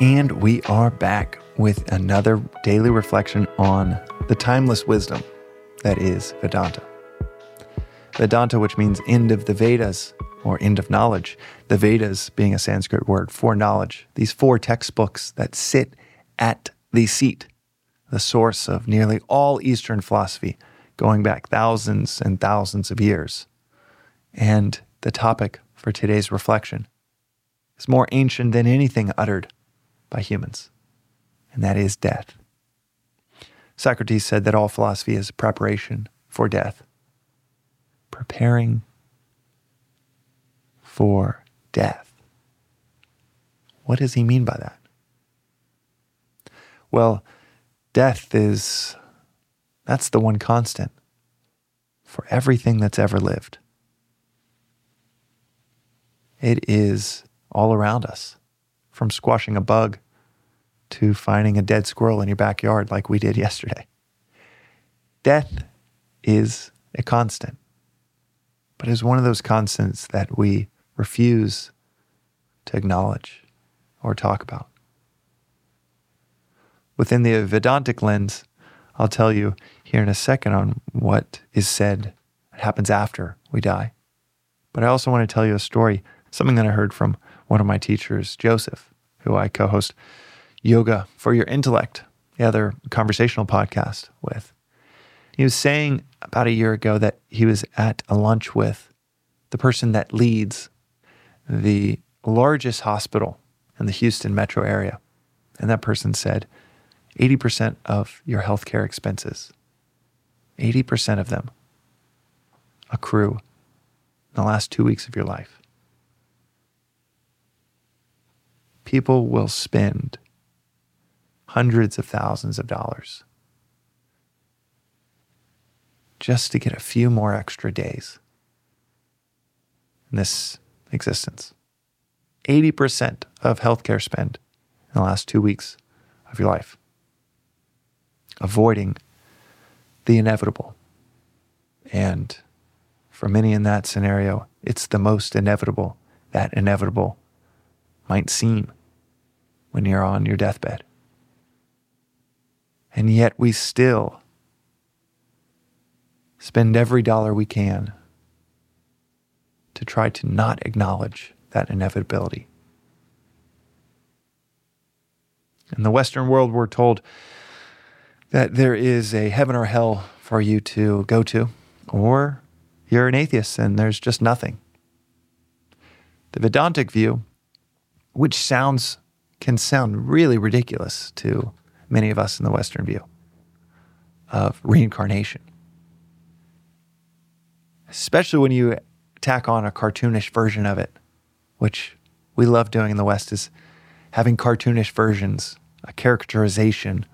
And we are back with another daily reflection on the timeless wisdom that is Vedanta. Vedanta, which means end of the Vedas or end of knowledge, the Vedas being a Sanskrit word for knowledge, these four textbooks that sit at the seat, the source of nearly all Eastern philosophy, going back thousands and thousands of years. And the topic for today's reflection is more ancient than anything uttered by humans, and that is death. Socrates said that all philosophy is preparation for death, preparing for death. What does he mean by that? Well, death is that's the one constant for everything that's ever lived. It is all around us, from squashing a bug to finding a dead squirrel in your backyard like we did yesterday. Death is a constant, but it's one of those constants that we refuse to acknowledge or talk about. Within the Vedantic lens, I'll tell you here in a second on what is said happens after we die. But I also want to tell you a story, something that I heard from one of my teachers, Joseph, who I co host Yoga for Your Intellect, the other conversational podcast with. He was saying about a year ago that he was at a lunch with the person that leads the largest hospital in the Houston metro area. And that person said 80% of your healthcare expenses, 80% of them accrue in the last two weeks of your life. People will spend hundreds of thousands of dollars just to get a few more extra days in this existence. 80% of healthcare spend in the last two weeks of your life. Avoiding the inevitable. And for many in that scenario, it's the most inevitable that inevitable might seem when you're on your deathbed. And yet we still spend every dollar we can to try to not acknowledge that inevitability. In the Western world, we're told that there is a heaven or hell for you to go to, or you're an atheist and there's just nothing. The Vedantic view, which sounds can sound really ridiculous to many of us in the Western view of reincarnation, especially when you tack on a cartoonish version of it, which we love doing in the West, is having cartoonish versions, a caricaturization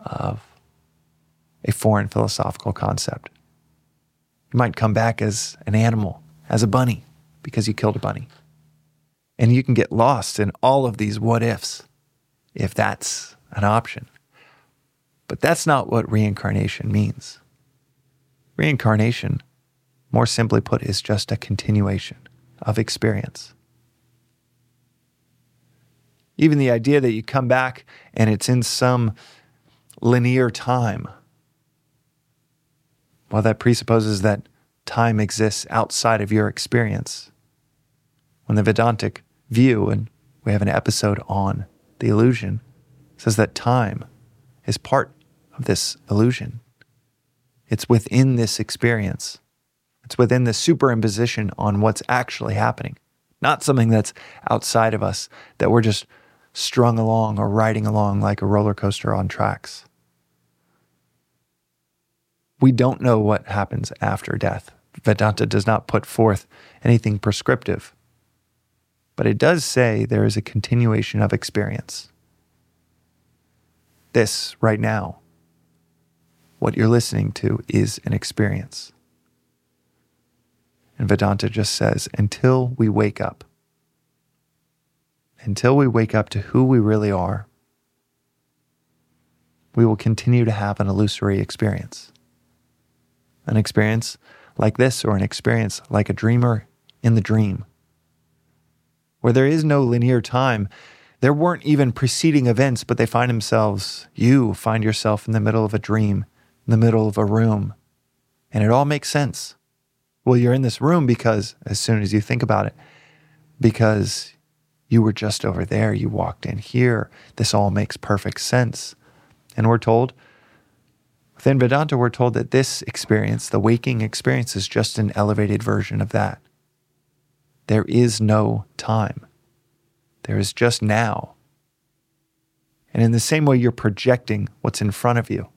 of a foreign philosophical concept. You might come back as an animal, as a bunny, because you killed a bunny. And you can get lost in all of these what ifs if that's an option. But that's not what reincarnation means. Reincarnation, more simply put, is just a continuation of experience. Even the idea that you come back and it's in some linear time, well, that presupposes that time exists outside of your experience. When the Vedantic view, and we have an episode on the illusion, says that time is part of this illusion. It's within this experience. It's within the superimposition on what's actually happening, not something that's outside of us that we're just strung along or riding along like a roller coaster on tracks. We don't know what happens after death. Vedanta does not put forth anything prescriptive, but it does say there is a continuation of experience. This, right now, what you're listening to is an experience. And Vedanta just says until we wake up, until we wake up to who we really are, we will continue to have an illusory experience. An experience like this, or an experience like a dreamer in the dream, where there is no linear time There weren't even preceding events, but they find themselves, you find yourself in the middle of a dream, in the middle of a room, and it all makes sense. Well, you're in this room because, as soon as you think about it, because you were just over there, you walked in here, this all makes perfect sense. And we're told, within Vedanta, we're told that this experience, the waking experience, is just an elevated version of that. There is no time, there is just now. And in the same way, you're projecting what's in front of you.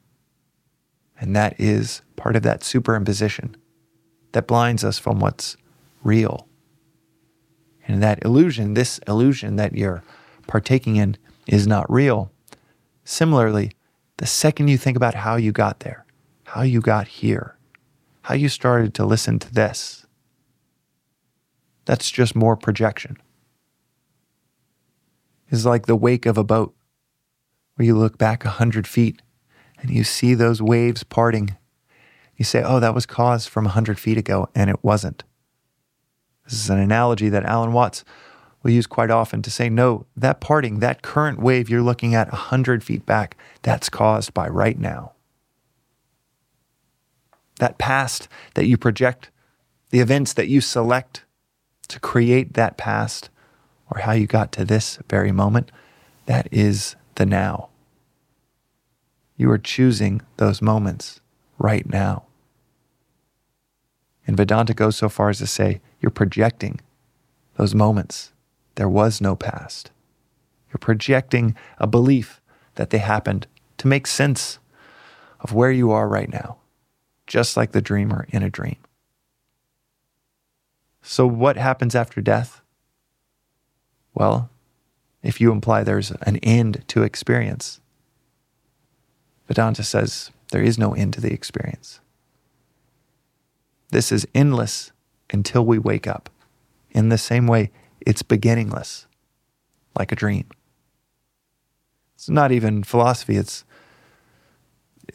And that is part of that superimposition that blinds us from what's real. And that illusion, this illusion that you're partaking in, is not real. Similarly, the second you think about how you got there, how you got here, how you started to listen to this, that's just more projection. It's like the wake of a boat, where you look back a hundred feet and you see those waves parting. You say, oh, that was caused from a hundred feet ago, and it wasn't. This is an analogy that Alan Watts will use quite often to say, no, that parting, that current wave you're looking at 100 feet back, that's caused by right now. That past that you project, the events that you select to create that past or how you got to this very moment, that is the now. You are choosing those moments right now. And Vedanta goes so far as to say you're projecting those moments. There was no past. You're projecting a belief that they happened to make sense of where you are right now, just like the dreamer in a dream. So, what happens after death? Well, if you imply there's an end to experience, Vedanta says there is no end to the experience. This is endless until we wake up. In the same way, it's beginningless, like a dream. It's not even philosophy, it's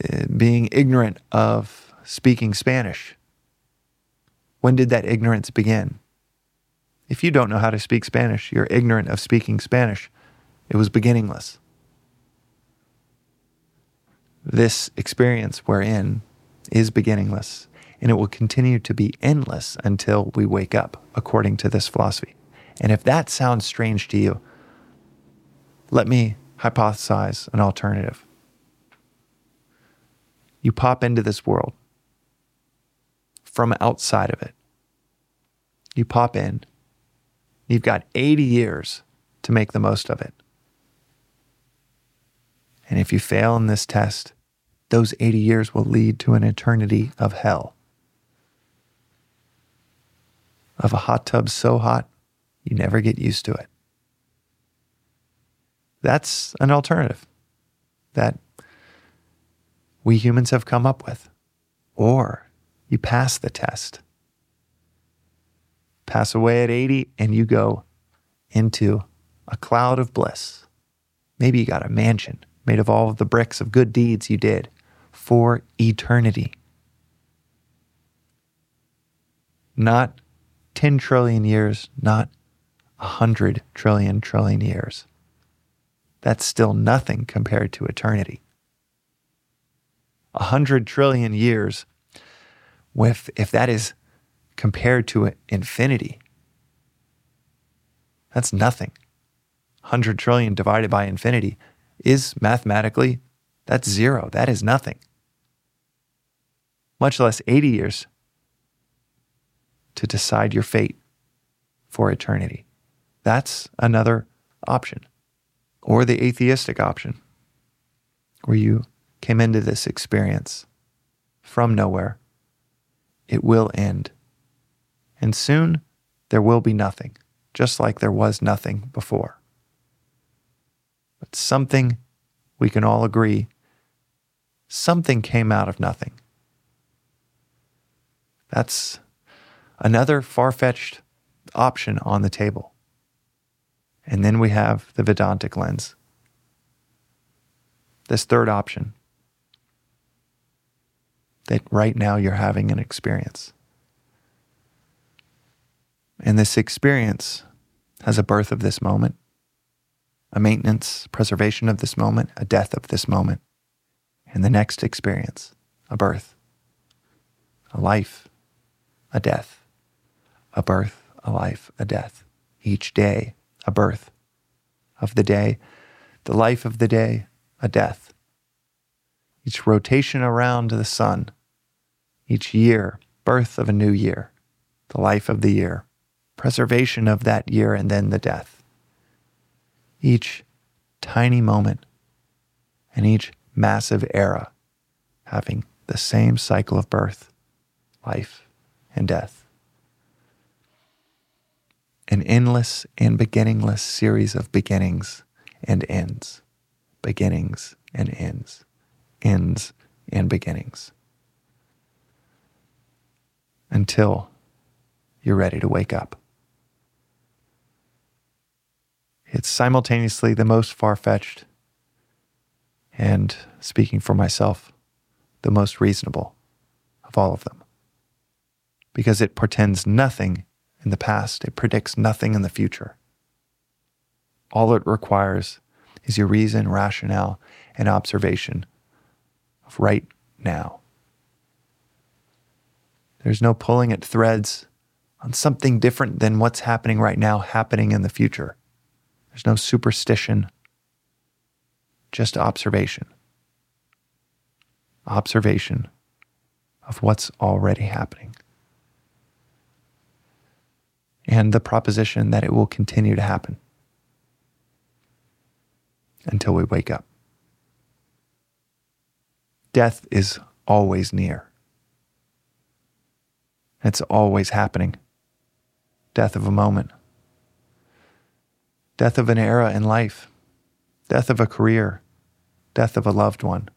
eh, being ignorant of speaking Spanish. When did that ignorance begin? If you don't know how to speak Spanish, you're ignorant of speaking Spanish. It was beginningless. This experience we're in is beginningless and it will continue to be endless until we wake up, according to this philosophy. And if that sounds strange to you, let me hypothesize an alternative. You pop into this world from outside of it. You pop in, you've got 80 years to make the most of it. And if you fail in this test, those 80 years will lead to an eternity of hell of a hot tub so hot you never get used to it. That's an alternative that we humans have come up with. Or you pass the test, pass away at 80, and you go into a cloud of bliss. Maybe you got a mansion made of all of the bricks of good deeds you did for eternity. Not 10 trillion years, not 100 trillion trillion years. That's still nothing compared to eternity. 100 trillion years, with, if that is compared to infinity, that's nothing. 100 trillion divided by infinity is mathematically, that's zero. That is nothing. Much less 80 years to decide your fate for eternity. That's another option. Or the atheistic option, where you came into this experience from nowhere. It will end. And soon there will be nothing, just like there was nothing before. But something we can all agree something came out of nothing. That's another far fetched option on the table. And then we have the Vedantic lens. This third option that right now you're having an experience. And this experience has a birth of this moment, a maintenance, preservation of this moment, a death of this moment, and the next experience, a birth, a life, a death, a birth, a life, a death. Each day, a birth of the day, the life of the day, a death. Each rotation around the sun, each year, birth of a new year, the life of the year, preservation of that year, and then the death. Each tiny moment and each massive era having the same cycle of birth, life, and death. An endless and beginningless series of beginnings and ends, beginnings and ends, ends and beginnings. Until you're ready to wake up. It's simultaneously the most far fetched and, speaking for myself, the most reasonable of all of them. Because it portends nothing in the past, it predicts nothing in the future. All it requires is your reason, rationale, and observation of right now. There's no pulling at threads on something different than what's happening right now, happening in the future. There's no superstition, just observation. Observation of what's already happening. And the proposition that it will continue to happen until we wake up. Death is always near. It's always happening. Death of a moment, death of an era in life, death of a career, death of a loved one.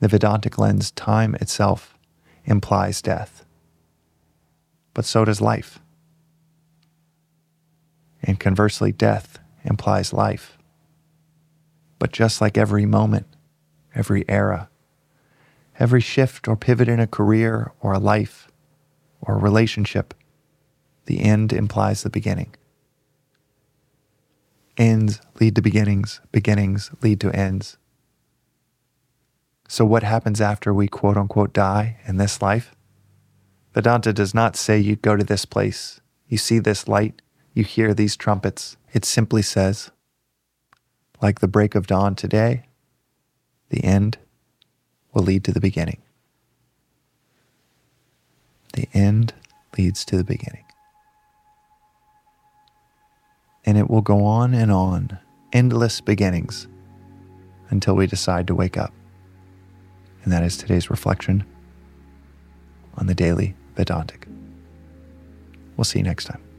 The Vedantic lens, time itself implies death, but so does life. And conversely, death implies life. But just like every moment, every era, every shift or pivot in a career or a life or a relationship, the end implies the beginning. Ends lead to beginnings, beginnings lead to ends. So, what happens after we quote unquote die in this life? Vedanta does not say you go to this place, you see this light, you hear these trumpets. It simply says, like the break of dawn today, the end will lead to the beginning. The end leads to the beginning and it will go on and on, endless beginnings, until we decide to wake up. And that is today's reflection on the daily Vedantic. We'll see you next time.